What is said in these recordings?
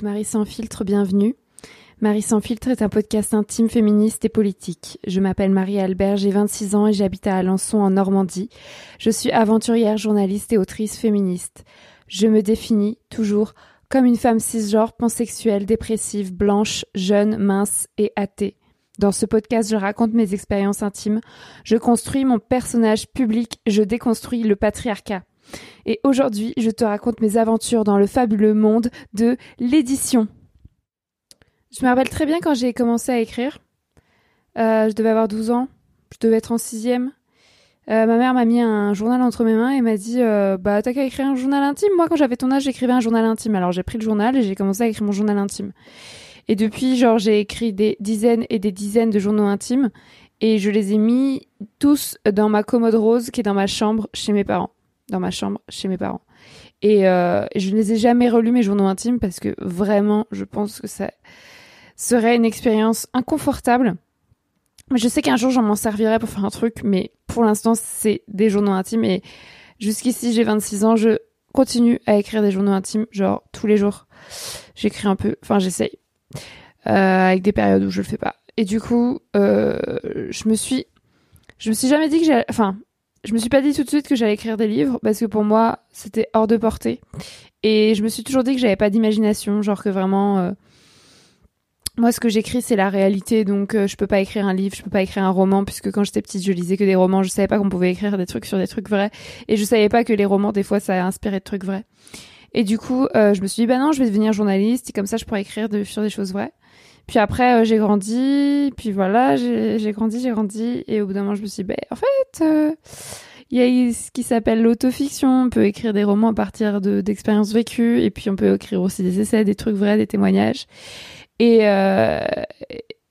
Marie sans filtre, bienvenue. Marie sans filtre est un podcast intime, féministe et politique. Je m'appelle Marie Albert, j'ai 26 ans et j'habite à Alençon en Normandie. Je suis aventurière, journaliste et autrice féministe. Je me définis toujours comme une femme cisgenre, pansexuelle, dépressive, blanche, jeune, mince et athée. Dans ce podcast, je raconte mes expériences intimes, je construis mon personnage public, je déconstruis le patriarcat. Et aujourd'hui, je te raconte mes aventures dans le fabuleux monde de l'édition. Je me rappelle très bien quand j'ai commencé à écrire. Euh, je devais avoir 12 ans. Je devais être en sixième. Euh, ma mère m'a mis un journal entre mes mains et m'a dit euh, Bah, t'as qu'à écrire un journal intime. Moi, quand j'avais ton âge, j'écrivais un journal intime. Alors, j'ai pris le journal et j'ai commencé à écrire mon journal intime. Et depuis, genre, j'ai écrit des dizaines et des dizaines de journaux intimes et je les ai mis tous dans ma commode rose qui est dans ma chambre chez mes parents dans ma chambre chez mes parents. Et euh, je ne les ai jamais relus mes journaux intimes parce que vraiment, je pense que ça serait une expérience inconfortable. Je sais qu'un jour, j'en m'en servirai pour faire un truc, mais pour l'instant, c'est des journaux intimes. Et jusqu'ici, j'ai 26 ans, je continue à écrire des journaux intimes, genre tous les jours. J'écris un peu, enfin, j'essaye, euh, avec des périodes où je le fais pas. Et du coup, euh, je me suis, je me suis jamais dit que j'allais, enfin, je me suis pas dit tout de suite que j'allais écrire des livres parce que pour moi c'était hors de portée. Et je me suis toujours dit que j'avais pas d'imagination genre que vraiment euh, moi ce que j'écris c'est la réalité donc euh, je peux pas écrire un livre je peux pas écrire un roman puisque quand j'étais petite je lisais que des romans je savais pas qu'on pouvait écrire des trucs sur des trucs vrais et je savais pas que les romans des fois ça a inspiré de trucs vrais. Et du coup euh, je me suis dit bah non je vais devenir journaliste et comme ça je pourrais écrire sur des choses vraies puis après, j'ai grandi, puis voilà, j'ai grandi, j'ai grandi, et au bout d'un moment, je me suis dit, bah, en fait, il y a ce qui s'appelle l'autofiction. On peut écrire des romans à partir d'expériences vécues, et puis on peut écrire aussi des essais, des trucs vrais, des témoignages. Et, euh,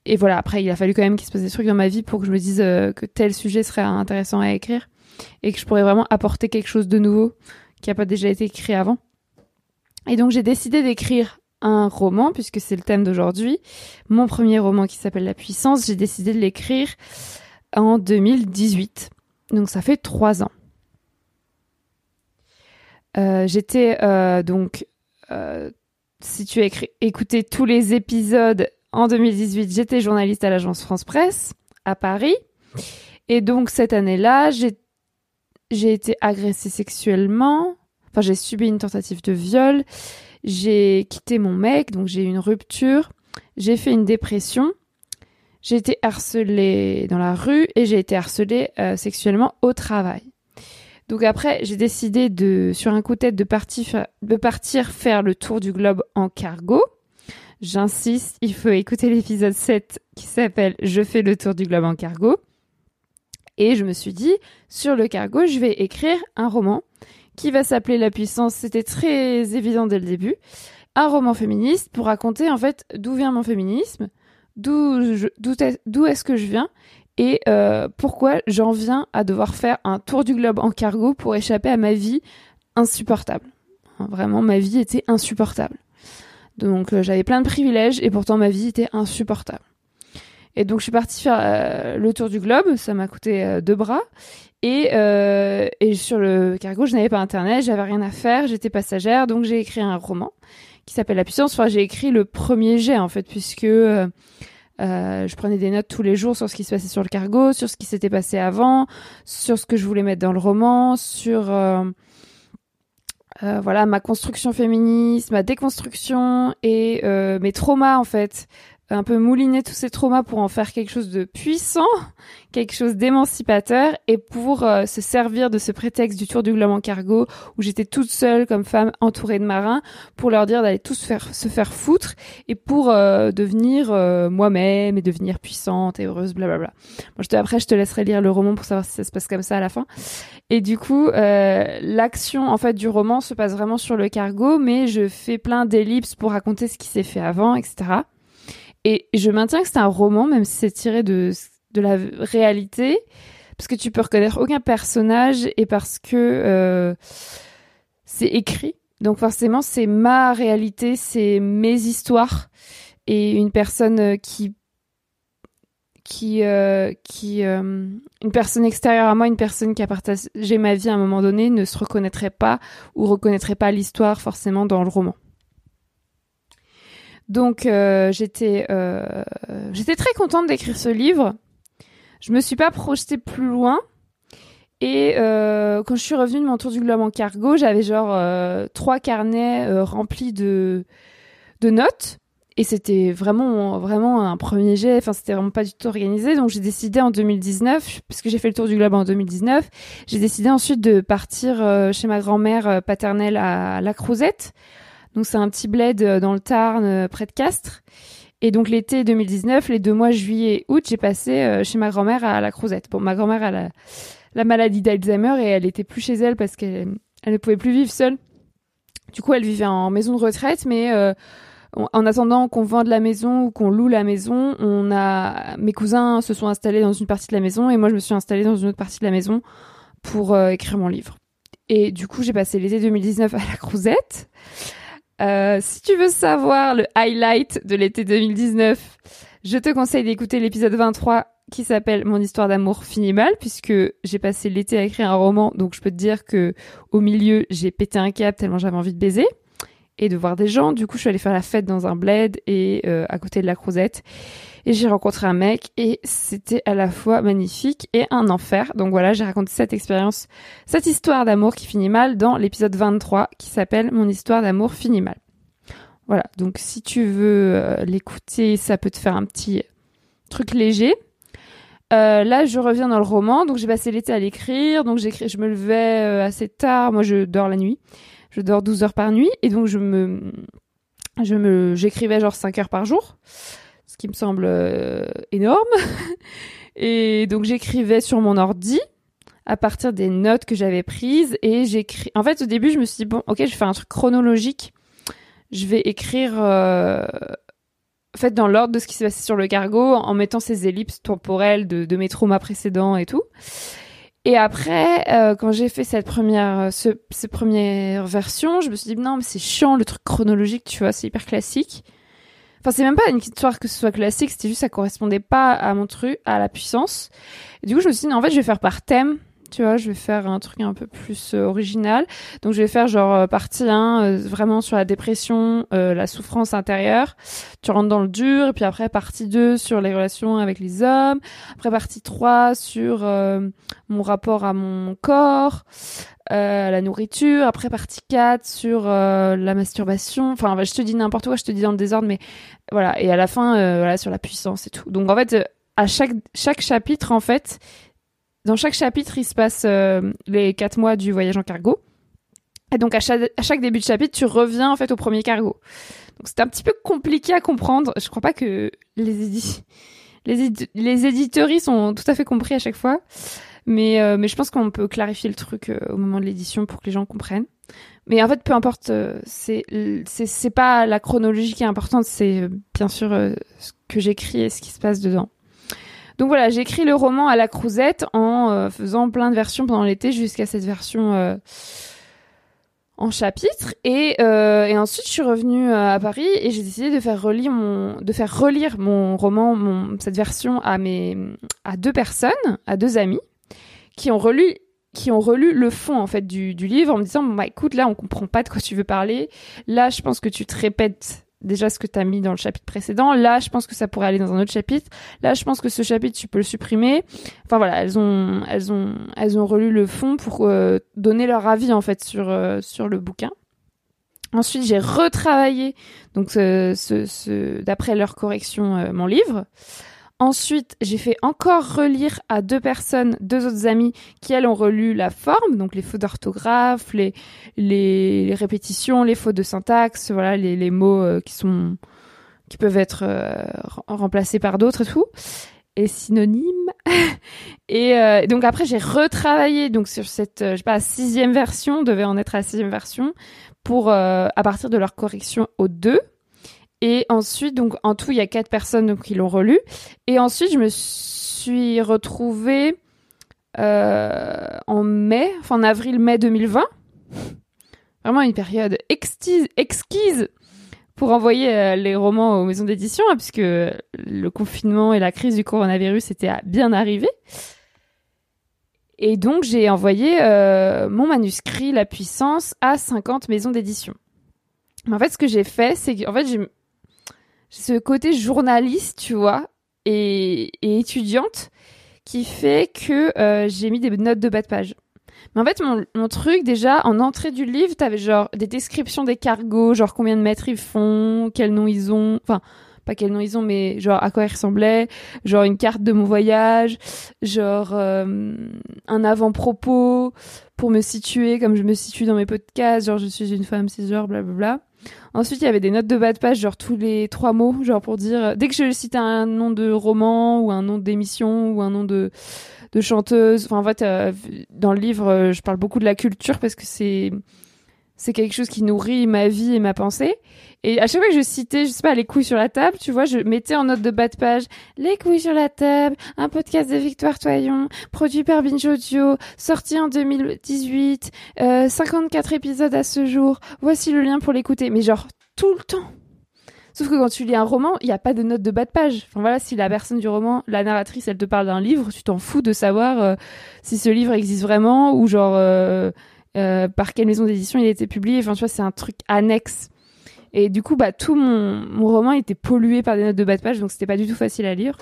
et voilà, après, il a fallu quand même qu'il se passe des trucs dans ma vie pour que je me dise euh, que tel sujet serait intéressant à écrire, et que je pourrais vraiment apporter quelque chose de nouveau qui n'a pas déjà été écrit avant. Et donc j'ai décidé d'écrire un roman, puisque c'est le thème d'aujourd'hui. Mon premier roman qui s'appelle La puissance, j'ai décidé de l'écrire en 2018. Donc ça fait trois ans. Euh, j'étais euh, donc, euh, si tu as écouté tous les épisodes en 2018, j'étais journaliste à l'agence France Presse à Paris. Et donc cette année-là, j'ai, été agressée sexuellement. Enfin, j'ai subi une tentative de viol. J'ai quitté mon mec, donc j'ai eu une rupture. J'ai fait une dépression. J'ai été harcelée dans la rue et j'ai été harcelée euh, sexuellement au travail. Donc après, j'ai décidé de, sur un coup de tête, de partir, de partir faire le tour du globe en cargo. J'insiste, il faut écouter l'épisode 7 qui s'appelle Je fais le tour du globe en cargo. Et je me suis dit, sur le cargo, je vais écrire un roman qui va s'appeler La puissance. C'était très évident dès le début. Un roman féministe pour raconter en fait d'où vient mon féminisme, d'où d'où est-ce que je viens et euh, pourquoi j'en viens à devoir faire un tour du globe en cargo pour échapper à ma vie insupportable. Hein, vraiment, ma vie était insupportable. Donc euh, j'avais plein de privilèges et pourtant ma vie était insupportable. Et donc je suis partie faire euh, le tour du globe, ça m'a coûté deux bras. Et, euh, et sur le cargo, je n'avais pas internet, j'avais rien à faire, j'étais passagère, donc j'ai écrit un roman qui s'appelle La puissance. Enfin, j'ai écrit le premier jet en fait, puisque euh, euh, je prenais des notes tous les jours sur ce qui se passait sur le cargo, sur ce qui s'était passé avant, sur ce que je voulais mettre dans le roman, sur euh, euh voilà ma construction féministe, ma déconstruction et euh, mes traumas en fait un peu mouliner tous ces traumas pour en faire quelque chose de puissant, quelque chose d'émancipateur et pour euh, se servir de ce prétexte du tour du globe en cargo où j'étais toute seule comme femme entourée de marins pour leur dire d'aller tous faire, se faire foutre et pour euh, devenir euh, moi-même et devenir puissante et heureuse, blablabla. Moi, je te, après, je te laisserai lire le roman pour savoir si ça se passe comme ça à la fin. Et du coup, l'action en fait du roman se passe vraiment sur le cargo, mais je fais plein d'ellipses pour raconter ce qui s'est fait avant, etc. Et je maintiens que c'est un roman, même si c'est tiré de, de la réalité. parce que tu peux reconnaître aucun personnage et parce que euh, c'est écrit. Donc forcément, c'est ma réalité, c'est mes histoires et une personne euh, qui qui euh, qui euh, une personne extérieure à moi, une personne qui a partagé ma vie à un moment donné ne se reconnaîtrait pas ou reconnaîtrait pas l'histoire forcément dans le roman. Donc j'étais j'étais très contente d'écrire ce livre. Je me suis pas projetée plus loin. Et quand je suis revenue de mon tour du globe en cargo, j'avais genre trois carnets remplis de de notes et c'était vraiment vraiment un premier jet enfin c'était vraiment pas du tout organisé donc j'ai décidé en 2019 puisque j'ai fait le tour du globe en 2019 j'ai décidé ensuite de partir euh, chez ma grand-mère euh, paternelle à La Crouzette donc c'est un petit bled euh, dans le Tarn près de Castres et donc l'été 2019 les deux mois juillet et août j'ai passé chez ma grand-mère à La Crouzette bon ma grand-mère a la, la maladie d'Alzheimer et elle était plus chez elle parce qu'elle elle ne pouvait plus vivre seule du coup elle vivait en maison de retraite mais en attendant qu'on vende la maison ou qu'on loue la maison, on a mes cousins se sont installés dans une partie de la maison et moi je me suis installée dans une autre partie de la maison pour euh, écrire mon livre. Et du coup, j'ai passé l'été 2019 à la Crouzette. Euh, si tu veux savoir le highlight de l'été 2019, je te conseille d'écouter l'épisode 23 qui s'appelle Mon histoire d'amour finit mal puisque j'ai passé l'été à écrire un roman. Donc je peux te dire que au milieu j'ai pété un cap tellement j'avais envie de baiser et de voir des gens. Du coup, je suis allée faire la fête dans un bled et euh, à côté de la Crouzette. Et j'ai rencontré un mec et c'était à la fois magnifique et un enfer. Donc voilà, j'ai raconté cette expérience, cette histoire d'amour qui finit mal dans l'épisode 23 qui s'appelle Mon histoire d'amour finit mal. Voilà, donc si tu veux euh, l'écouter, ça peut te faire un petit truc léger. Euh, là, je reviens dans le roman, donc j'ai passé l'été à l'écrire, donc j'écris, je me levais assez tard, moi je dors la nuit je dors 12 heures par nuit et donc je me je me j'écrivais genre 5 heures par jour ce qui me semble euh, énorme. Et donc j'écrivais sur mon ordi à partir des notes que j'avais prises et j'écris en fait au début je me suis dit bon OK je faire un truc chronologique. Je vais écrire euh... en fait dans l'ordre de ce qui s'est passé sur le cargo en mettant ces ellipses temporelles de, de mes traumas précédents et tout et après, euh, quand j'ai fait cette première, euh, ce, ces premières je me suis dit non, mais c'est chiant le truc chronologique, tu vois, c'est hyper classique. Enfin, c'est même pas une histoire que ce soit classique, c'était juste ça correspondait pas à mon truc, à la puissance. Et du coup, je me suis dit non, en fait, je vais faire par thème tu vois, je vais faire un truc un peu plus euh, original. Donc je vais faire genre euh, partie 1 euh, vraiment sur la dépression, la souffrance intérieure. Tu rentres dans le dur et puis après partie 2 sur les relations avec les hommes, après partie 3 sur mon rapport à mon corps, la nourriture, après partie 4 sur la masturbation. Enfin, je te dis n'importe quoi, je te dis dans le désordre mais voilà, et à la fin voilà sur la puissance et tout. Donc en fait à chaque chaque chapitre en fait, dans chaque chapitre, il se passe euh, les quatre mois du voyage en cargo. Et donc à chaque, à chaque, début de chapitre, tu reviens en fait au premier cargo. Donc c'est un petit peu compliqué à comprendre. Je crois pas que les édi les, les éditeuries sont tout à fait compris à chaque fois. Mais, euh, mais je pense qu'on peut clarifier le truc euh, au moment de l'édition pour que les gens comprennent. Mais en fait, peu importe, c'est c'est pas la chronologie qui est importante, c'est bien sûr ce que j'écris et ce qui se passe dedans. Donc voilà, j'écris le roman à la crousette en euh, faisant plein de versions pendant l'été jusqu'à cette version euh, en chapitre. Et, euh, et, ensuite, je suis revenue à Paris et j'ai décidé de faire relire mon, de faire relire mon roman, cette version à mes, à deux personnes, à deux amis, qui ont relu qui ont relu le fond en fait du, du livre en me disant bah écoute là on comprend pas de quoi tu veux parler là je pense que tu te répètes déjà ce que tu as mis dans le chapitre précédent. Là, je pense que ça pourrait aller dans un autre chapitre. Là, je pense que ce chapitre, tu peux le supprimer. Enfin voilà, elles ont, elles ont, elles ont relu le fond pour euh, donner leur avis en fait sur euh, sur le bouquin. Ensuite, j'ai retravaillé donc ce, ce, d'après leur correction euh, mon livre. Ensuite, j'ai fait encore relire à deux personnes, deux autres amies, qui elles ont relu la forme, donc les fautes d'orthographe, les, répétitions, les fautes de syntaxe, voilà, les, les mots euh, qui sont qui peuvent être euh, remplacés par d'autres et tout, et synonymes. et euh, donc après, j'ai retravaillé donc sur cette, je sais pas, sixième version, devait en être à la sixième version, pour à partir de leur correction aux deux. Et ensuite, donc en tout, il y a quatre personnes qui l'ont relu. Et ensuite, je me suis retrouvée en mai, enfin en avril-mai 2020. Vraiment une période exquise, pour envoyer les romans aux maisons d'édition, hein, puisque le confinement et la crise du coronavirus étaient bien arrivés. Et donc, j'ai envoyé euh, mon manuscrit La Puissance à 50 maisons d'édition. En fait, ce que j'ai fait, c'est qu'en fait, j'ai ce côté journaliste, tu vois, et, étudiante, qui fait que euh, j'ai mis des notes de bas de page. Mais en fait, mon, mon truc, déjà, en entrée du livre, t'avais genre des descriptions des cargos, genre combien de mètres ils font, quel nom ils ont, enfin, pas quel nom ils ont, mais genre à quoi ils ressemblaient, genre une carte de mon voyage, genre euh, un avant-propos pour me situer comme je me situe dans mes podcasts, genre je suis une femme cisgenre, blablabla. Ensuite, il y avait des notes de bas de page, genre tous les trois mots, genre pour dire, dès que je citais un nom de roman ou un nom d'émission ou un nom de, de chanteuse, enfin en fait, euh, dans le livre, euh, je parle beaucoup de la culture parce que c'est c'est quelque chose qui nourrit ma vie et ma pensée. Et à chaque fois que je citais, je sais pas, les couilles sur la table, tu vois, je mettais en note de bas de page les couilles sur la table, un podcast de Victoire Toyon, produit par Binge Audio, sorti en 2018, euh, 54 épisodes à ce jour. Voici le lien pour l'écouter. Mais genre tout le temps. Sauf que quand tu lis un roman, il n'y a pas de note de bas de page. Enfin voilà, si la personne du roman, la narratrice, elle te parle d'un livre, tu t'en fous de savoir euh, si ce livre existe vraiment ou genre euh, euh, par quelle maison d'édition il a été publié. Enfin, tu vois, c'est un truc annexe. Et du coup, bah, tout mon, mon roman était pollué par des notes de bas de page, donc c'était pas du tout facile à lire.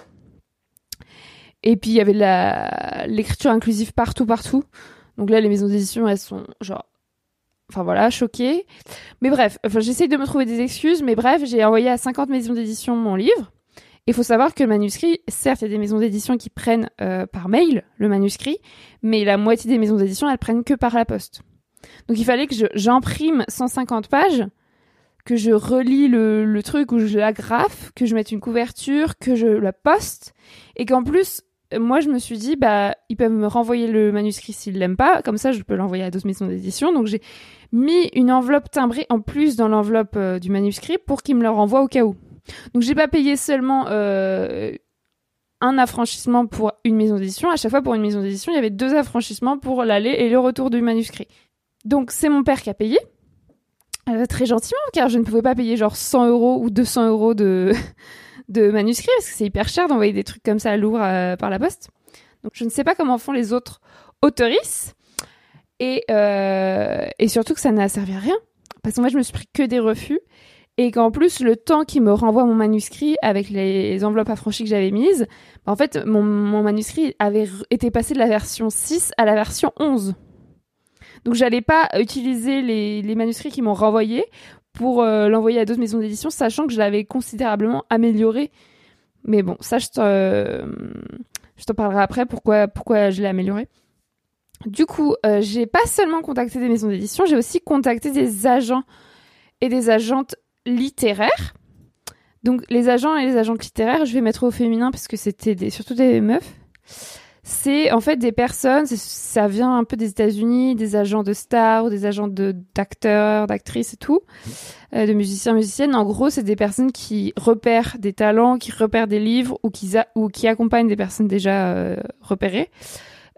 Et puis, il y avait la, l'écriture inclusive partout, partout. Donc là, les maisons d'édition, elles sont genre, enfin voilà, choquées. Mais bref, enfin, j'essaye de me trouver des excuses, mais bref, j'ai envoyé à 50 maisons d'édition mon livre. Il faut savoir que le manuscrit, certes, il y a des maisons d'édition qui prennent euh, par mail le manuscrit, mais la moitié des maisons d'édition, elles prennent que par la poste. Donc il fallait que j'imprime 150 pages, que je relis le, truc, ou je l'agrafe, que je mette une couverture, que je la poste, et qu'en plus, moi je me suis dit, bah ils peuvent me renvoyer le manuscrit s'ils l'aiment pas, comme ça je peux l'envoyer à d'autres maisons d'édition. Donc j'ai mis une enveloppe timbrée en plus dans l'enveloppe euh, du manuscrit pour qu'ils me le renvoient au cas où. Donc j'ai pas payé seulement euh, un affranchissement pour une maison d'édition. À chaque fois pour une maison d'édition, il y avait deux affranchissements pour l'aller et le retour du manuscrit. Donc c'est mon père qui a payé. Euh, très gentiment, car je ne pouvais pas payer genre 100 euros ou 200 euros de, de manuscrits, parce que c'est hyper cher d'envoyer des trucs comme ça lourds euh, par la poste. Donc je ne sais pas comment font les autres autoristes. Et, et surtout que ça n'a servi à rien. Parce que moi, je me suis pris que des refus et qu'en plus le temps qui me renvoie mon manuscrit avec les enveloppes affranchies que j'avais mises, en fait mon, manuscrit avait été passé de la version 6 à la version 11. Donc j'allais pas utiliser les, manuscrits qui m'ont renvoyé pour euh, l'envoyer à d'autres maisons d'édition, sachant que je l'avais considérablement amélioré. Mais bon, ça je t'en parlerai après pourquoi, pourquoi je l'ai amélioré. Du coup, euh, j'ai pas seulement contacté des maisons d'édition, j'ai aussi contacté des agents et des agentes littéraire. Donc les agents et les agentes littéraires, je vais mettre au féminin parce que c'était surtout des meufs. C'est en fait des personnes, ça vient un peu des États-Unis, des agents de stars ou des agents d'acteurs, d'actrices et tout, euh, de musiciens, musiciennes. En gros, c'est des personnes qui repèrent des talents, qui repèrent des livres ou qui, ou qui accompagnent des personnes déjà euh, repérées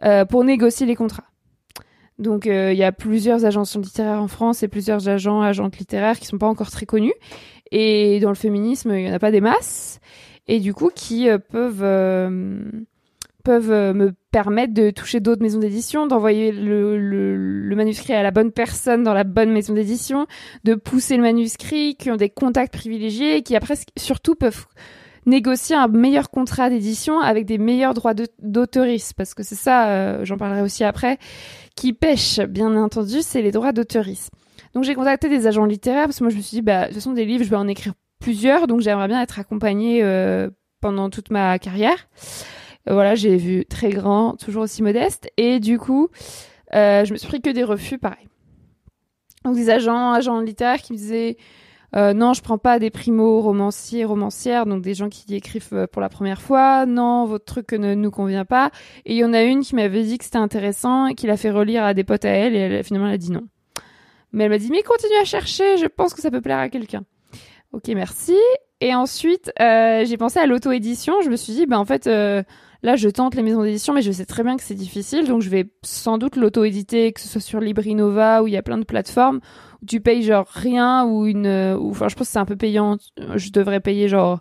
euh, pour négocier les contrats. Donc euh, il y a plusieurs agences littéraires en France et plusieurs agents, agentes littéraires qui sont pas encore très connus. Et dans le féminisme, il y en a pas des masses. Et du coup, qui euh, peuvent euh, peuvent me permettre de toucher d'autres maisons d'édition, d'envoyer le, le, manuscrit à la bonne personne dans la bonne maison d'édition, de pousser le manuscrit, qui ont des contacts privilégiés et qui après surtout peuvent négocier un meilleur contrat d'édition avec des meilleurs droits d'auteurisme, parce que c'est ça, euh, j'en parlerai aussi après, qui pêche, bien entendu, c'est les droits d'auteurisme. Donc j'ai contacté des agents littéraires, parce que moi je me suis dit, bah, toute façon, des livres, je vais en écrire plusieurs, donc j'aimerais bien être accompagnée euh, pendant toute ma carrière. Euh, voilà, j'ai vu très grand, toujours aussi modeste, et du coup, je me suis pris que des refus, pareil. Donc des agents, agents littéraires qui me disaient euh, non, je prends pas des primo romanciers, romancières, donc des gens qui écrivent euh, pour la première fois. Non, votre truc ne nous convient pas. Et il y en a une qui m'avait dit que c'était intéressant et qui l'a fait relire à des potes à elle et elle, finalement elle a dit non. Mais elle m'a dit mais continue à chercher, je pense que ça peut plaire à quelqu'un. Ok, merci. Et ensuite, euh, j'ai pensé à l'auto-édition. Je me suis dit, bah en fait, euh, Là, je tente les maisons d'édition, mais je sais très bien que c'est difficile, donc je vais sans doute l'auto-éditer, que ce soit sur Librinova, où il y a plein de plateformes, où tu payes genre rien, ou une... Enfin, je pense que c'est un peu payant. Je devrais payer genre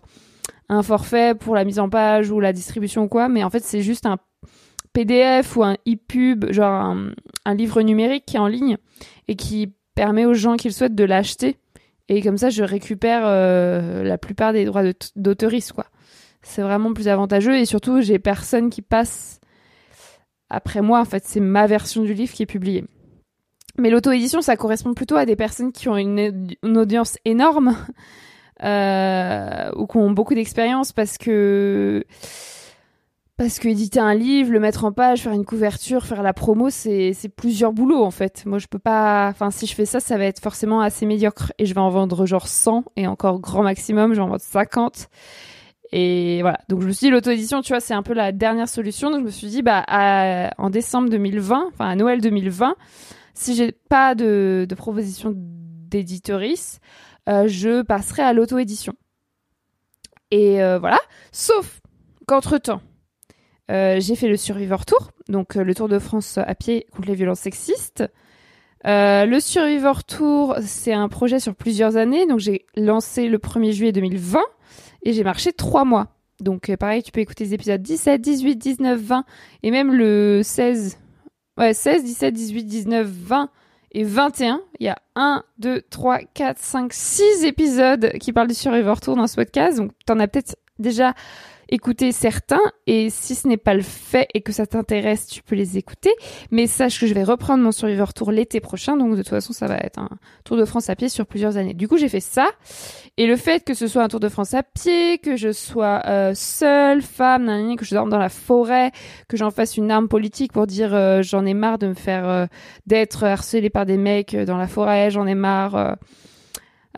un forfait pour la mise en page ou la distribution ou quoi, mais en fait, c'est juste un PDF ou un e-pub, genre un, livre numérique qui est en ligne et qui permet aux gens qui le souhaitent de l'acheter. Et comme ça, je récupère euh, la plupart des droits d'auteurisme, quoi. C'est vraiment plus avantageux et surtout, j'ai personne qui passe après moi. En fait, c'est ma version du livre qui est publiée. Mais l'auto-édition, ça correspond plutôt à des personnes qui ont une, audience énorme euh, ou qui ont beaucoup d'expérience parce que parce que éditer un livre, le mettre en page, faire une couverture, faire la promo, c'est plusieurs boulots en fait. Moi, je peux pas. Enfin, si je fais ça, ça va être forcément assez médiocre et je vais en vendre genre 100 et encore grand maximum, j'en vends 50. Et voilà. Donc je me suis dit l'auto-édition, tu vois, c'est un peu la dernière solution. Donc je me suis dit, bah, en décembre 2020, enfin à Noël 2020, si j'ai pas de, proposition d'éditorice, euh, je passerai à l'auto-édition. Et euh, voilà. Sauf qu'entre temps, euh, j'ai fait le Survivor Tour, donc le Tour de France à pied contre les violences sexistes. le Survivor Tour, c'est un projet sur plusieurs années. Donc j'ai lancé le 1er juillet 2020 et j'ai marché trois mois. Donc pareil, tu peux écouter les épisodes 17, 18, 19, 20 et même le 16. Ouais, 16, 17, 18, 19, 20 et 21. Il y a 1, 2, 3, 4, 5, 6 épisodes qui parlent du Survivor Tour dans ce podcast. Donc, t'en as peut-être déjà écouter certains et si ce n'est pas le fait et que ça t'intéresse, tu peux les écouter. Mais sache que je vais reprendre mon Survivor Tour l'été prochain, donc de toute façon ça va être un Tour de France à pied sur plusieurs années. Du coup j'ai fait ça et le fait que ce soit un Tour de France à pied, que je sois euh, seule, femme, que je dorme dans la forêt, que j'en fasse une arme politique pour dire euh, j'en ai marre de me faire euh, d'être harcelée par des mecs dans la forêt, j'en ai marre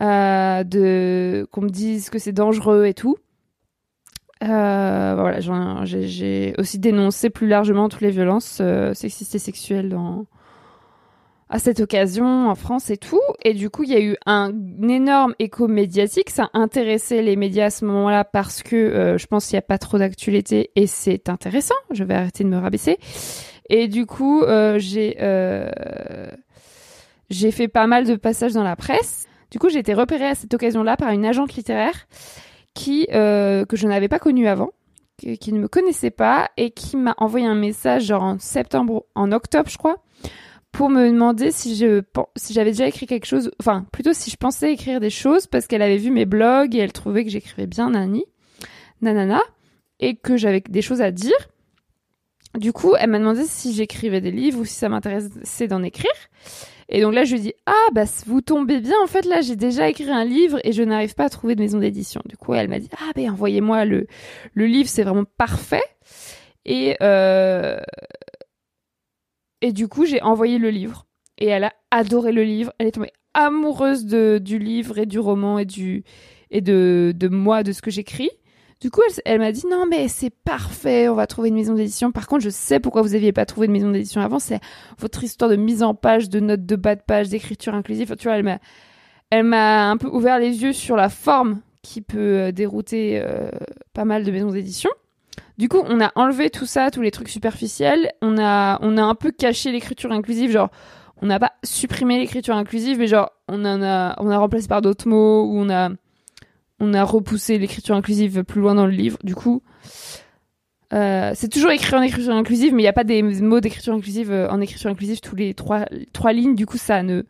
de qu'on me dise que c'est dangereux et tout. Euh, voilà, j'ai aussi dénoncé plus largement toutes les violences euh, sexistes et sexuelles dans, à cette occasion en France et tout. Et du coup, il y a eu un, énorme écho médiatique. Ça a intéressé les médias à ce moment-là parce que euh, je pense qu'il n'y a pas trop d'actualité et c'est intéressant. Je vais arrêter de me rabaisser. Et du coup, j'ai j'ai fait pas mal de passages dans la presse. Du coup, j'ai été repérée à cette occasion-là par une agente littéraire qui euh, que je n'avais pas connu avant, qui, ne me connaissait pas et qui m'a envoyé un message genre en septembre, en octobre je crois, pour me demander si si j'avais déjà écrit quelque chose, enfin plutôt si je pensais écrire des choses parce qu'elle avait vu mes blogs et elle trouvait que j'écrivais bien nani, nanana et que j'avais des choses à dire. Du coup, elle m'a demandé si j'écrivais des livres ou si ça m'intéressait d'en écrire. Et donc là, je lui dis ah bah vous tombez bien. En fait, là, j'ai déjà écrit un livre et je n'arrive pas à trouver de maison d'édition. Du coup, elle m'a dit ah ben envoyez-moi le le livre, c'est vraiment parfait. Et euh... et du coup, j'ai envoyé le livre et elle a adoré le livre. Elle est tombée amoureuse de du livre et du roman et du et de de moi, de ce que j'écris. Du coup, elle, m'a dit non mais c'est parfait, on va trouver une maison d'édition. Par contre, je sais pourquoi vous aviez pas trouvé de maison d'édition avant, c'est votre histoire de mise en page, de notes de bas de page, d'écriture inclusive. Tu vois, elle m'a, elle m'a un peu ouvert les yeux sur la forme qui peut euh, dérouter euh, pas mal de maisons d'édition. Du coup, on a enlevé tout ça, tous les trucs superficiels. On a, on a un peu caché l'écriture inclusive, genre on n'a pas supprimé l'écriture inclusive, mais genre on en a, on a remplacé par d'autres mots ou on a on a repoussé l'écriture inclusive plus loin dans le livre. Du coup, euh, c'est toujours écrit en écriture inclusive, mais il n'y a pas des mots d'écriture inclusive euh, en écriture inclusive tous les trois, trois lignes. Du coup, ça ne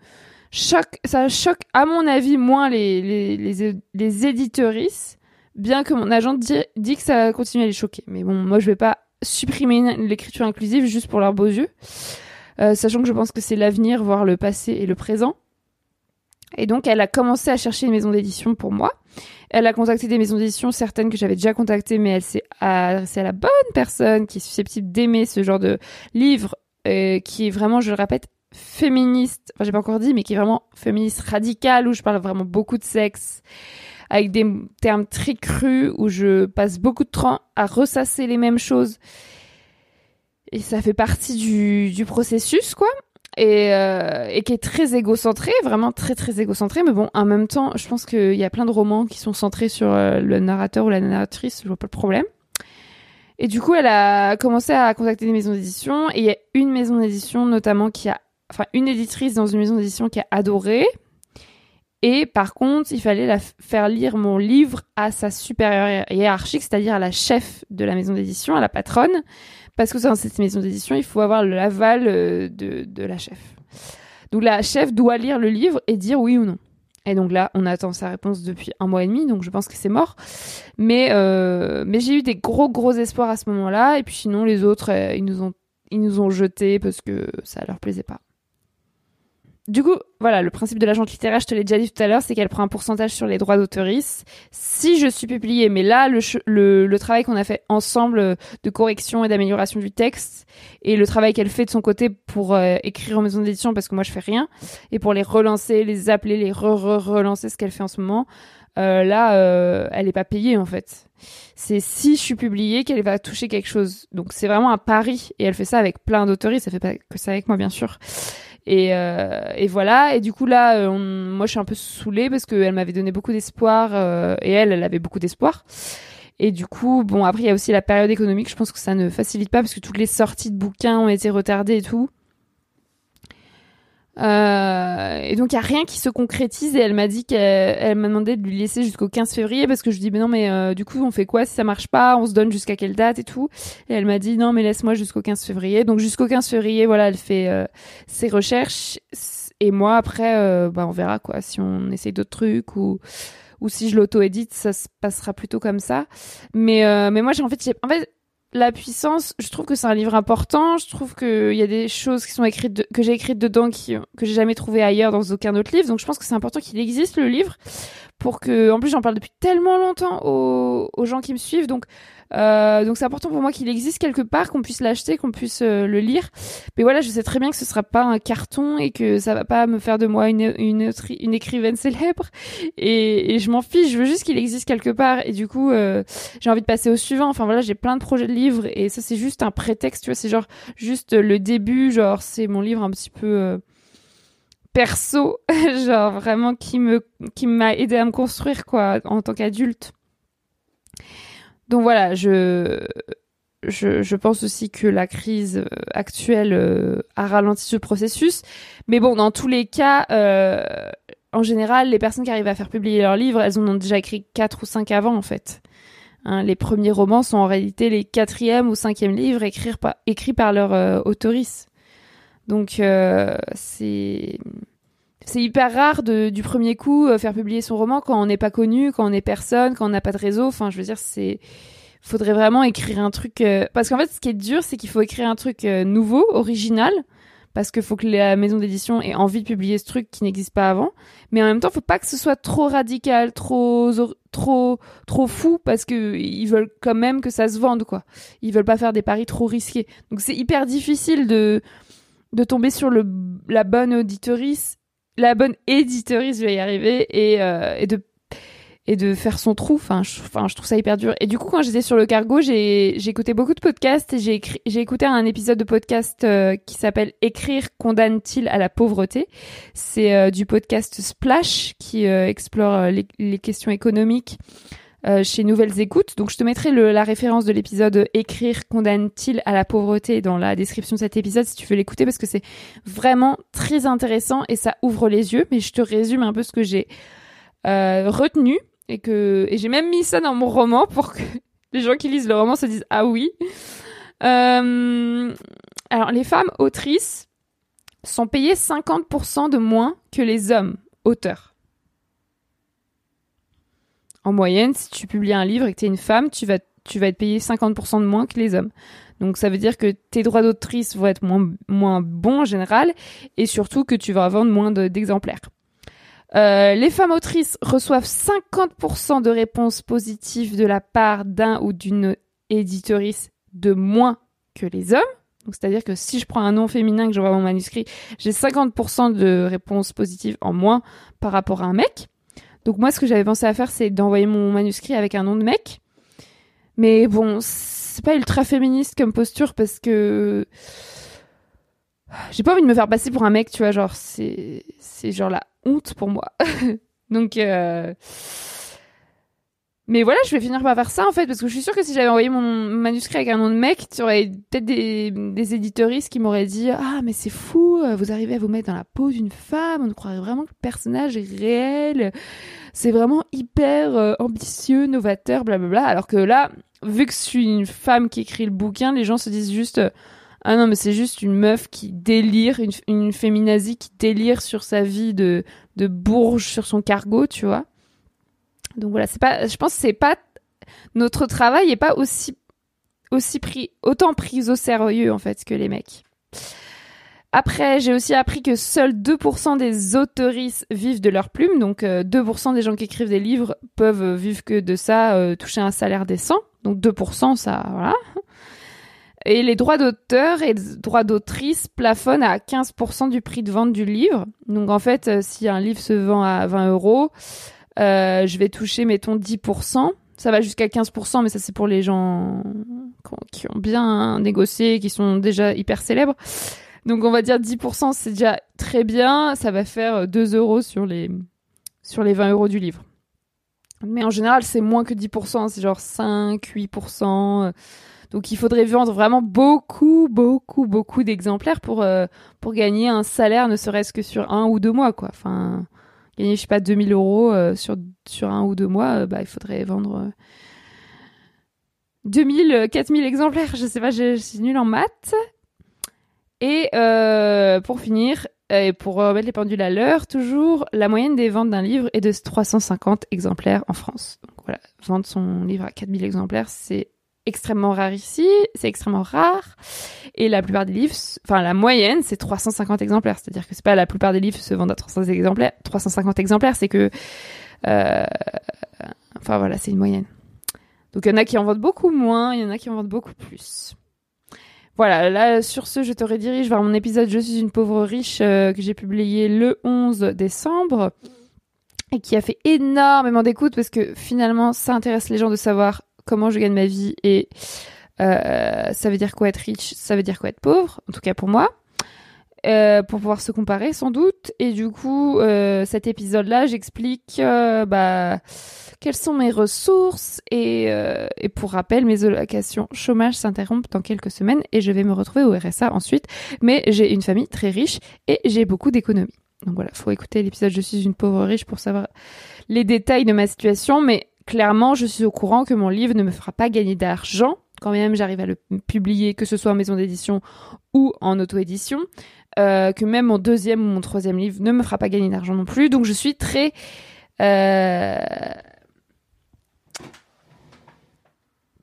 choque, ça choque, à mon avis, moins les, les, les, les éditorices, bien que mon agent dit, dit que ça continue à les choquer. Mais bon, moi, je vais pas supprimer l'écriture inclusive juste pour leurs beaux yeux, euh, sachant que je pense que c'est l'avenir, voire le passé et le présent. Et donc, elle a commencé à chercher une maison d'édition pour moi. Elle a contacté des maisons d'édition, certaines que j'avais déjà contactées, mais elle s'est adressée à la bonne personne qui est susceptible d'aimer ce genre de livre, euh, qui est vraiment, je le répète, féministe. Enfin, j'ai pas encore dit, mais qui est vraiment féministe radical, où je parle vraiment beaucoup de sexe, avec des termes très crus, où je passe beaucoup de temps à ressasser les mêmes choses. Et ça fait partie du, du processus, quoi et, euh, et qui est très égocentré, vraiment très très égocentré. Mais bon, en même temps, je pense qu'il y a plein de romans qui sont centrés sur euh, le narrateur ou la narratrice, je vois pas le problème. Et du coup, elle a commencé à contacter des maisons d'édition. Et il y a une maison d'édition notamment qui a, enfin, une éditrice dans une maison d'édition qui a adoré. Et par contre, il fallait la faire lire mon livre à sa supérieure hiérarchique, c'est-à-dire à la chef de la maison d'édition, à la patronne, parce que dans cette maison d'édition, il faut avoir l'aval euh, de, la chef. Donc la chef doit lire le livre et dire oui ou non. Et donc là, on attend sa réponse depuis un mois et demi, donc je pense que c'est mort. Mais, euh, mais j'ai eu des gros gros espoirs à ce moment-là. Et puis sinon, les autres, euh, ils nous ont ils jetés parce que ça leur plaisait pas. Du coup, voilà, le principe de l'agente littéraire, je te l'ai déjà dit tout à l'heure, c'est qu'elle prend un pourcentage sur les droits d'auteurisme. Si je suis publiée, mais là, le, le, le travail qu'on a fait ensemble euh, de correction et d'amélioration du texte, et le travail qu'elle fait de son côté pour euh, écrire en maison d'édition, parce que moi je fais rien, et pour les relancer, les appeler, les re-re-relancer, ce qu'elle fait en ce moment, euh, là, euh, elle est pas payée en fait. C'est si je suis publiée qu'elle va toucher quelque chose. Donc c'est vraiment un pari, et elle fait ça avec plein d'auteuristes, ça fait pas que ça avec moi bien sûr. Et, euh, et voilà. Et du coup là, euh, moi je suis un peu saoulée parce qu'elle m'avait donné beaucoup d'espoir euh, et elle, elle avait beaucoup d'espoir. Et du coup, bon après il y a aussi la période économique. Je pense que ça ne facilite pas parce que toutes les sorties de bouquins ont été retardées et tout. Euh, et donc il y a rien qui se concrétise. Et elle m'a dit qu'elle m'a demandé de lui laisser jusqu'au 15 février parce que je dis mais non mais euh, du coup on fait quoi si ça marche pas? On se donne jusqu'à quelle date et tout? Et elle m'a dit non mais laisse-moi jusqu'au 15 février. Donc jusqu'au 15 février voilà elle fait euh, ses recherches. Et moi après euh, bah on verra quoi si on essaye d'autres trucs ou ou si je l'auto-édite ça se passera plutôt comme ça. Mais mais moi j'ai en fait en fait la puissance, je trouve que c'est un livre important. Je trouve qu'il y a des choses qui sont écrites, que j'ai écrites dedans qui, que j'ai jamais trouvé ailleurs dans aucun autre livre. Donc je pense que c'est important qu'il existe le livre pour que, en plus j'en parle depuis tellement longtemps aux, aux gens qui me suivent. Donc euh, donc c'est important pour moi qu'il existe quelque part, qu'on puisse l'acheter, qu'on puisse euh, le lire. Mais voilà, je sais très bien que ce sera pas un carton et que ça va pas me faire de moi une, une, une écrivaine célèbre. Et, et je m'en fiche, je veux juste qu'il existe quelque part. Et du coup, euh, j'ai envie de passer au suivant. Enfin voilà, j'ai plein de projets de livres et ça c'est juste un prétexte, tu vois, c'est genre juste le début, genre c'est mon livre un petit peu euh, perso, genre vraiment qui me qui m'a aidé à me construire quoi en tant qu'adulte. Donc voilà, je, je, je, pense aussi que la crise euh, actuelle euh, a ralenti ce processus. Mais bon, dans tous les cas, euh, en général, les personnes qui arrivent à faire publier leurs livres, elles en ont déjà écrit quatre ou cinq avant, en fait. Hein, les premiers romans sont en réalité les quatrième ou cinquième livres écrits par, écrits par leur euh, autorice. Donc euh, c'est c'est hyper rare de, du premier coup euh, faire publier son roman quand on n'est pas connu, quand on n'est personne, quand on n'a pas de réseau. Enfin, je veux dire, c'est faudrait vraiment écrire un truc euh... parce qu'en fait, ce qui est dur, c'est qu'il faut écrire un truc euh, nouveau, original, parce qu'il faut que la maison d'édition ait envie de publier ce truc qui n'existe pas avant. Mais en même temps, faut pas que ce soit trop radical, trop trop trop fou, parce que ils veulent quand même que ça se vende, quoi. Ils veulent pas faire des paris trop risqués. Donc c'est hyper difficile de de tomber sur le la bonne auditorice la bonne éditorice, je vais y arriver, et, euh, et de et de faire son trou. Enfin, je, enfin, je trouve ça hyper dur. Et du coup, quand j'étais sur le cargo, j'ai, écouté beaucoup de podcasts et j'ai, j'ai écouté un épisode de podcast euh, qui s'appelle Écrire condamne-t-il à la pauvreté? C'est euh, du podcast Splash qui euh, explore euh, les, les, questions économiques euh, chez Nouvelles Écoutes. Donc je te mettrai la référence de l'épisode Écrire condamne-t-il à la pauvreté dans la description de cet épisode si tu veux l'écouter parce que c'est vraiment très intéressant et ça ouvre les yeux. Mais je te résume un peu ce que j'ai euh, retenu et que j'ai même mis ça dans mon roman pour que les gens qui lisent le roman se disent ah oui. Euh, alors les femmes autrices sont payées 50% de moins que les hommes auteurs. En moyenne, si tu publies un livre et que tu es une femme, tu vas, tu vas être payé 50% de moins que les hommes. Donc ça veut dire que tes droits d'autrice vont être moins, moins bons en général et surtout que tu vas vendre moins d'exemplaires. Euh, les femmes autrices reçoivent 50% de réponses positives de la part d'un ou d'une éditorice de moins que les hommes. C'est-à-dire que si je prends un nom féminin que j'envoie mon manuscrit, j'ai 50% de réponses positives en moins par rapport à un mec. Donc moi, ce que j'avais pensé à faire, c'est d'envoyer mon manuscrit avec un nom de mec. Mais bon, c'est pas ultra féministe comme posture parce que j'ai pas envie de me faire passer pour un mec, tu vois, genre c'est c'est genre la honte pour moi. Donc euh... mais voilà, je vais finir par faire ça en fait, parce que je suis sûre que si j'avais envoyé mon manuscrit avec un nom de mec, tu aurais peut-être des, des éditeuristes qui m'auraient dit Ah, mais c'est fou, vous arrivez à vous mettre dans la peau d'une femme, on croirait vraiment que le personnage est réel, c'est vraiment hyper euh, ambitieux, novateur, blablabla. Alors que là, vu que je suis une femme qui écrit le bouquin, les gens se disent juste Ah non, mais c'est juste une meuf qui délire, une, une féminazie qui délire sur sa vie de, de bourge sur son cargo, tu vois. Donc voilà, c'est pas, je pense que c'est pas notre travail est pas aussi aussi pris autant pris au sérieux en fait que les mecs. Après, j'ai aussi appris que seuls 2% des autoristes vivent de leur plume, donc 2% euh, des gens qui écrivent des livres peuvent vivre que de ça, euh, toucher un salaire décent. Donc 2%, ça, voilà. Et les droits d'auteur et droits d'autrice plafonnent à 15% du prix de vente du livre. Donc en fait, euh, si un livre se vend à 20 euros, euh, je vais toucher, mettons, 10%. Ça va jusqu'à 15%, mais ça c'est pour les gens qui ont bien négocié, qui sont déjà hyper célèbres. Donc on va dire 10%, c'est déjà très bien. Ça va faire 2 euros sur les, sur les 20 euros du livre. Mais en général, c'est moins que 10%, c'est genre 5, 8%. Donc il faudrait vendre vraiment beaucoup, beaucoup, beaucoup d'exemplaires pour, euh, pour gagner un salaire, ne serait-ce que sur un ou deux mois, quoi. Enfin, gagner, je sais pas, 2000 euros euh, sur, sur un ou deux mois, euh, bah, il faudrait vendre 2000, euh, 4000 exemplaires. Je sais pas, je, suis nulle en maths. Et pour finir, et pour remettre les pendules à l'heure, toujours, la moyenne des ventes d'un livre est de 350 exemplaires en France. Donc voilà, vendre son livre à 4000 exemplaires, c'est extrêmement rare ici, c'est extrêmement rare. Et la plupart des livres, enfin la moyenne, c'est 350 exemplaires. C'est-à-dire que c'est pas la plupart des livres se vendent à 300 exemplaires, 350 exemplaires, c'est que, euh, enfin voilà, c'est une moyenne. Donc il y en a qui en vendent beaucoup moins, il y en a qui en vendent beaucoup plus. Voilà, là sur ce, je te redirige vers mon épisode Je suis une pauvre riche euh, que j'ai publié le 11 décembre et qui a fait énormément d'écoute parce que finalement ça intéresse les gens de savoir comment je gagne ma vie et euh, ça veut dire quoi être riche, ça veut dire quoi être pauvre, en tout cas pour moi. Euh, pour pouvoir se comparer sans doute. Et du coup, euh, cet épisode-là, j'explique bah, quelles sont mes ressources et, et pour rappel, mes allocations chômage s'interrompent dans quelques semaines et je vais me retrouver au RSA ensuite. Mais j'ai une famille très riche et j'ai beaucoup d'économies. Donc voilà, faut écouter l'épisode Je suis une pauvre riche pour savoir les détails de ma situation, mais clairement, je suis au courant que mon livre ne me fera pas gagner d'argent quand même j'arrive à le publier, que ce soit en maison d'édition ou en auto-édition, euh, que même mon deuxième ou mon troisième livre ne me fera pas gagner d'argent non plus. Donc je suis très... Euh,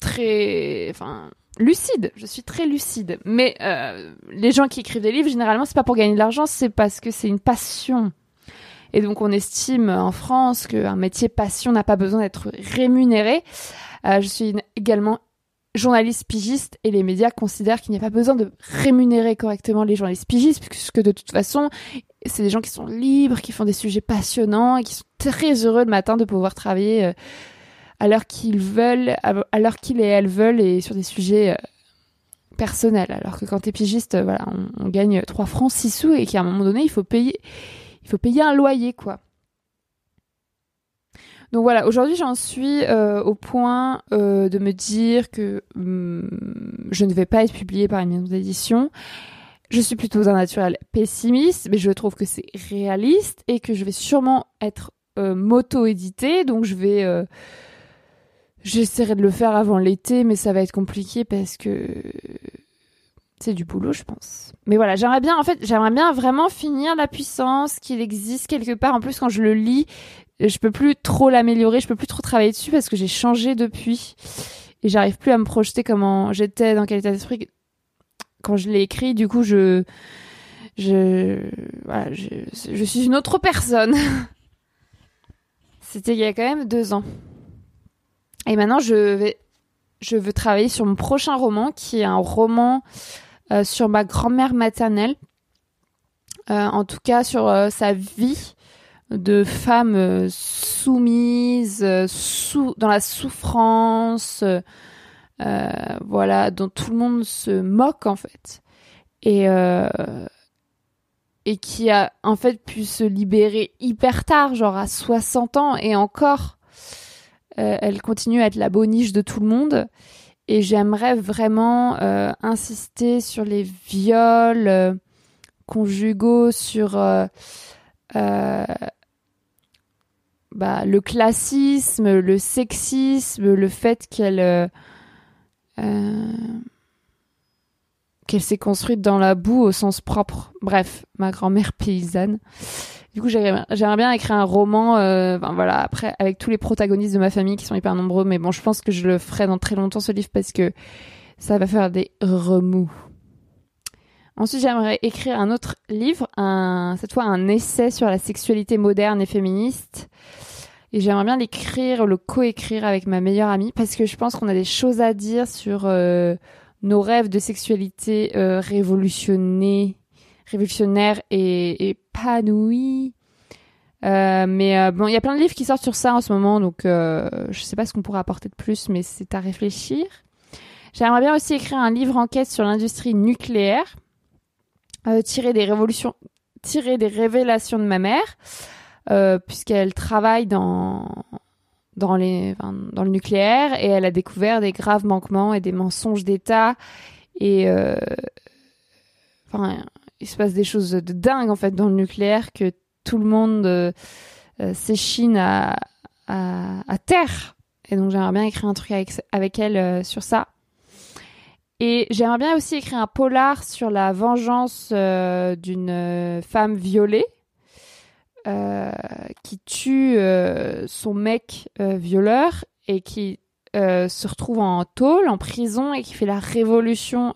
très... Enfin lucide, je suis très lucide. Mais euh, les gens qui écrivent des livres, généralement, c'est pas pour gagner de l'argent, c'est parce que c'est une passion. Et donc on estime en France qu'un métier passion n'a pas besoin d'être rémunéré. Euh, je suis également journaliste pigiste et les médias considèrent qu'il n'y a pas besoin de rémunérer correctement les journalistes pigistes puisque de toute façon c'est des gens qui sont libres, qui font des sujets passionnants et qui sont très heureux de matin de pouvoir travailler euh, à l'heure qu'ils veulent, à l'heure qu'ils et elles veulent et sur des sujets euh, personnels. Alors que quand t'es pigiste, voilà, on gagne 3 francs 6 sous et qu'à un moment donné, il faut payer il faut payer un loyer, quoi. Donc voilà, aujourd'hui j'en suis euh, au point euh, de me dire que hum, je ne vais pas être publiée par une maison d'édition. Je suis plutôt un naturel pessimiste, mais je trouve que c'est réaliste et que je vais sûrement être euh, moto-édité. Donc je vais... J'essaierai de le faire avant l'été, mais ça va être compliqué parce que c'est du boulot, je pense. Mais voilà, j'aimerais bien, en fait, j'aimerais bien vraiment finir la puissance, qu'il existe quelque part. En plus, quand je le lis, je peux plus trop l'améliorer, je peux plus trop travailler dessus parce que j'ai changé depuis. Et j'arrive plus à me projeter comment j'étais, dans quel état d'esprit quand je l'ai écrit. Du coup, je, je, suis une autre personne. C'était il y a quand même deux ans. Et maintenant, je vais, je veux travailler sur mon prochain roman, qui est un roman euh, sur ma grand-mère maternelle. Euh, en tout cas, sur euh, sa vie de femme soumise, dans la souffrance, voilà, dont tout le monde se moque en fait. Et, et qui a en fait pu se libérer hyper tard, genre à 60 ans et encore. elle continue à être la boniche de tout le monde. Et j'aimerais vraiment insister sur les viols conjugaux, sur bah, le classisme, le sexisme, le fait qu'elle euh, euh, qu'elle s'est construite dans la boue au sens propre. Bref, ma grand-mère paysanne. Du coup, j'aimerais bien écrire un roman, euh, voilà, après avec tous les protagonistes de ma famille qui sont hyper nombreux. Mais bon, je pense que je le ferai dans très longtemps ce livre parce que ça va faire des remous. Ensuite, j'aimerais écrire un autre livre, un, cette fois un essai sur la sexualité moderne et féministe. Et j'aimerais bien l'écrire, le coécrire avec ma meilleure amie, parce que je pense qu'on a des choses à dire sur euh, nos rêves de sexualité euh, révolutionnés, révolutionnaires et épanouis. Euh, mais euh, bon, il y a plein de livres qui sortent sur ça en ce moment, donc je sais pas ce qu'on pourrait apporter de plus, mais c'est à réfléchir. J'aimerais bien aussi écrire un livre enquête sur l'industrie nucléaire euh, tirer des révolutions, tirer des révélations de ma mère, euh, puisqu'elle travaille dans dans le nucléaire et elle a découvert des graves manquements et des mensonges d'État et euh, enfin il se passe des choses de dingue en fait dans le nucléaire que tout le monde euh, euh, s'échine à, à, terre. Et donc j'aimerais bien écrire un truc avec avec elle euh, sur ça. Et j'aimerais bien aussi écrire un polar sur la vengeance d'une femme violée qui tue son mec violeur et qui se retrouve en tôle, en prison et qui fait la révolution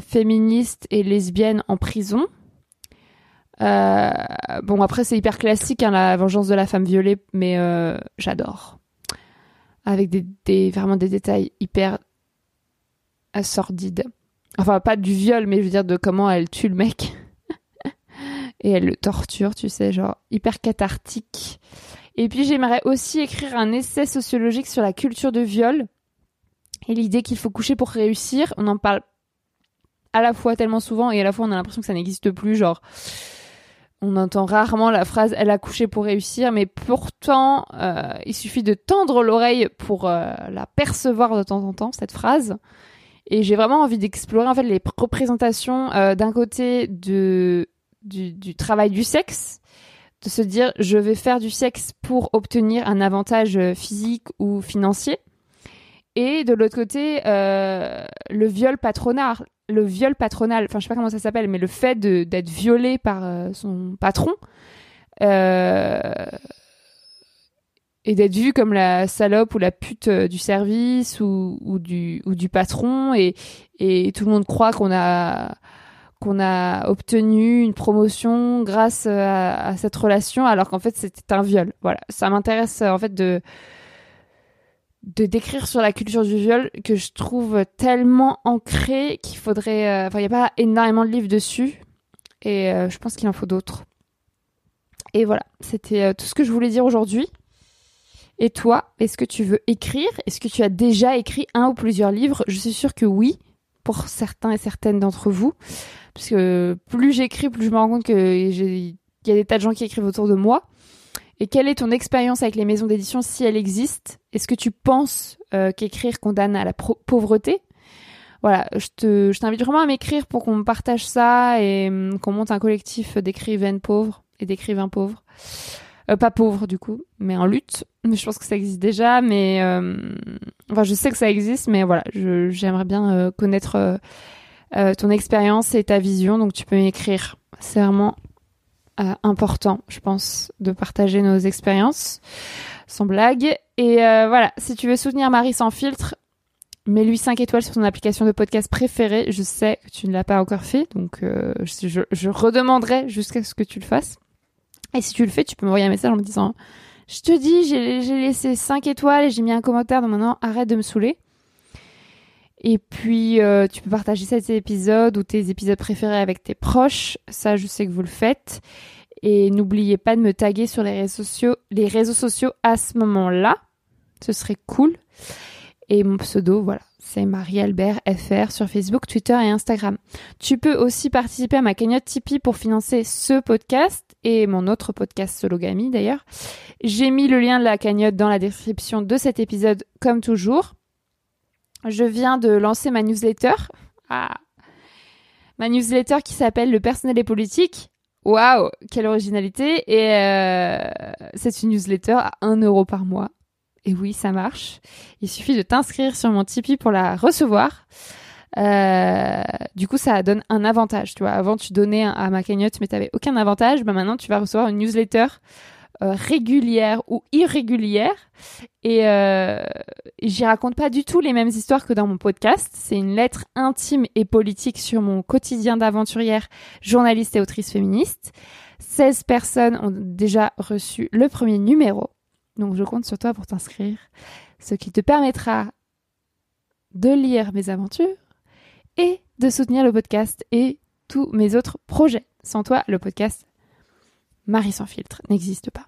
féministe et lesbienne en prison. bon après c'est hyper classique hein, la vengeance de la femme violée, mais j'adore avec des, des, vraiment des détails hyper sordide. Enfin, pas du viol, mais je veux dire de comment elle tue le mec. et elle le torture, tu sais, genre hyper cathartique. Et puis j'aimerais aussi écrire un essai sociologique sur la culture de viol et l'idée qu'il faut coucher pour réussir. On en parle à la fois tellement souvent et à la fois on a l'impression que ça n'existe plus. Genre, on entend rarement la phrase elle a couché pour réussir, mais pourtant euh, il suffit de tendre l'oreille pour euh, la percevoir de temps en temps cette phrase. Et j'ai vraiment envie d'explorer en fait les représentations euh, d'un côté de du, travail du sexe, de se dire je vais faire du sexe pour obtenir un avantage physique ou financier, et de l'autre côté euh, le viol patronal, le viol patronal, enfin je sais pas comment ça s'appelle, mais le fait d'être violé par euh, son patron. Euh, et d'être vu comme la salope ou la pute du service ou, du patron et et tout le monde croit qu'on a qu'on a obtenu une promotion grâce à, à cette relation alors qu'en fait c'était un viol. Voilà, ça m'intéresse en fait de de décrire sur la culture du viol que je trouve tellement ancrée qu'il faudrait euh, enfin il y a pas énormément de livres dessus et euh, je pense qu'il en faut d'autres. Et voilà, c'était tout ce que je voulais dire aujourd'hui. Et toi, est-ce que tu veux écrire? Est-ce que tu as déjà écrit un ou plusieurs livres? Je suis sûre que oui, pour certains et certaines d'entre vous. Parce que plus j'écris, plus je me rends compte qu'il y a des tas de gens qui écrivent autour de moi. Et quelle est ton expérience avec les maisons d'édition si elle existe? Est-ce que tu penses euh, qu'écrire condamne à la pauvreté? Voilà, je, te, t'invite vraiment à m'écrire pour qu'on partage ça et hum, qu'on monte un collectif d'écrivaines pauvres et d'écrivains pauvres. Euh, pas pauvre du coup, mais en lutte. Je pense que ça existe déjà, mais euh, enfin je sais que ça existe, mais voilà, j'aimerais bien euh, connaître ton expérience et ta vision, donc tu peux m'écrire. C'est vraiment important, je pense, de partager nos expériences, sans blague. Et voilà, si tu veux soutenir Marie sans filtre, mets-lui 5 étoiles sur ton application de podcast préférée. Je sais que tu ne l'as pas encore fait, donc je, je redemanderai jusqu'à ce que tu le fasses. Et si tu le fais, tu peux m'envoyer un message en me disant Je te dis, j'ai laissé 5 étoiles et j'ai mis un commentaire, donc maintenant arrête de me saouler. Et puis, euh, tu peux partager cet épisode ou tes épisodes préférés avec tes proches. Ça, je sais que vous le faites. Et n'oubliez pas de me taguer sur les réseaux sociaux, les réseaux sociaux à ce moment-là. Ce serait cool. Et mon pseudo, voilà, c'est Marie-Albert FR sur Facebook, Twitter et Instagram. Tu peux aussi participer à ma cagnotte Tipeee pour financer ce podcast et mon autre podcast Sologamy d'ailleurs. J'ai mis le lien de la cagnotte dans la description de cet épisode comme toujours. Je viens de lancer ma newsletter. Ah. Ma newsletter qui s'appelle Le personnel et politique. Waouh, quelle originalité. Et euh, c'est une newsletter à 1 euro par mois. Et oui, ça marche. Il suffit de t'inscrire sur mon Tipeee pour la recevoir. Euh, du coup, ça donne un avantage. Tu vois, avant tu donnais à ma cagnotte, mais tu n'avais aucun avantage. Bah maintenant, tu vas recevoir une newsletter euh, régulière ou irrégulière. Et euh, j'y raconte pas du tout les mêmes histoires que dans mon podcast. C'est une lettre intime et politique sur mon quotidien d'aventurière, journaliste et autrice féministe. 16 personnes ont déjà reçu le premier numéro. Donc je compte sur toi pour t'inscrire, ce qui te permettra de lire mes aventures et de soutenir le podcast et tous mes autres projets. Sans toi, le podcast Marie sans filtre n'existe pas.